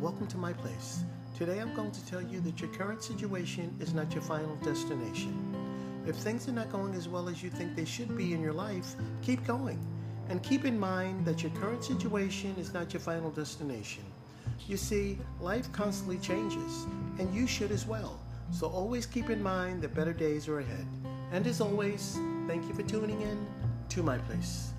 welcome to my place. Today I'm going to tell you that your current situation is not your final destination. If things are not going as well as you think they should be in your life, keep going. And keep in mind that your current situation is not your final destination. You see, life constantly changes, and you should as well. So always keep in mind that better days are ahead. And as always, thank you for tuning in to my place.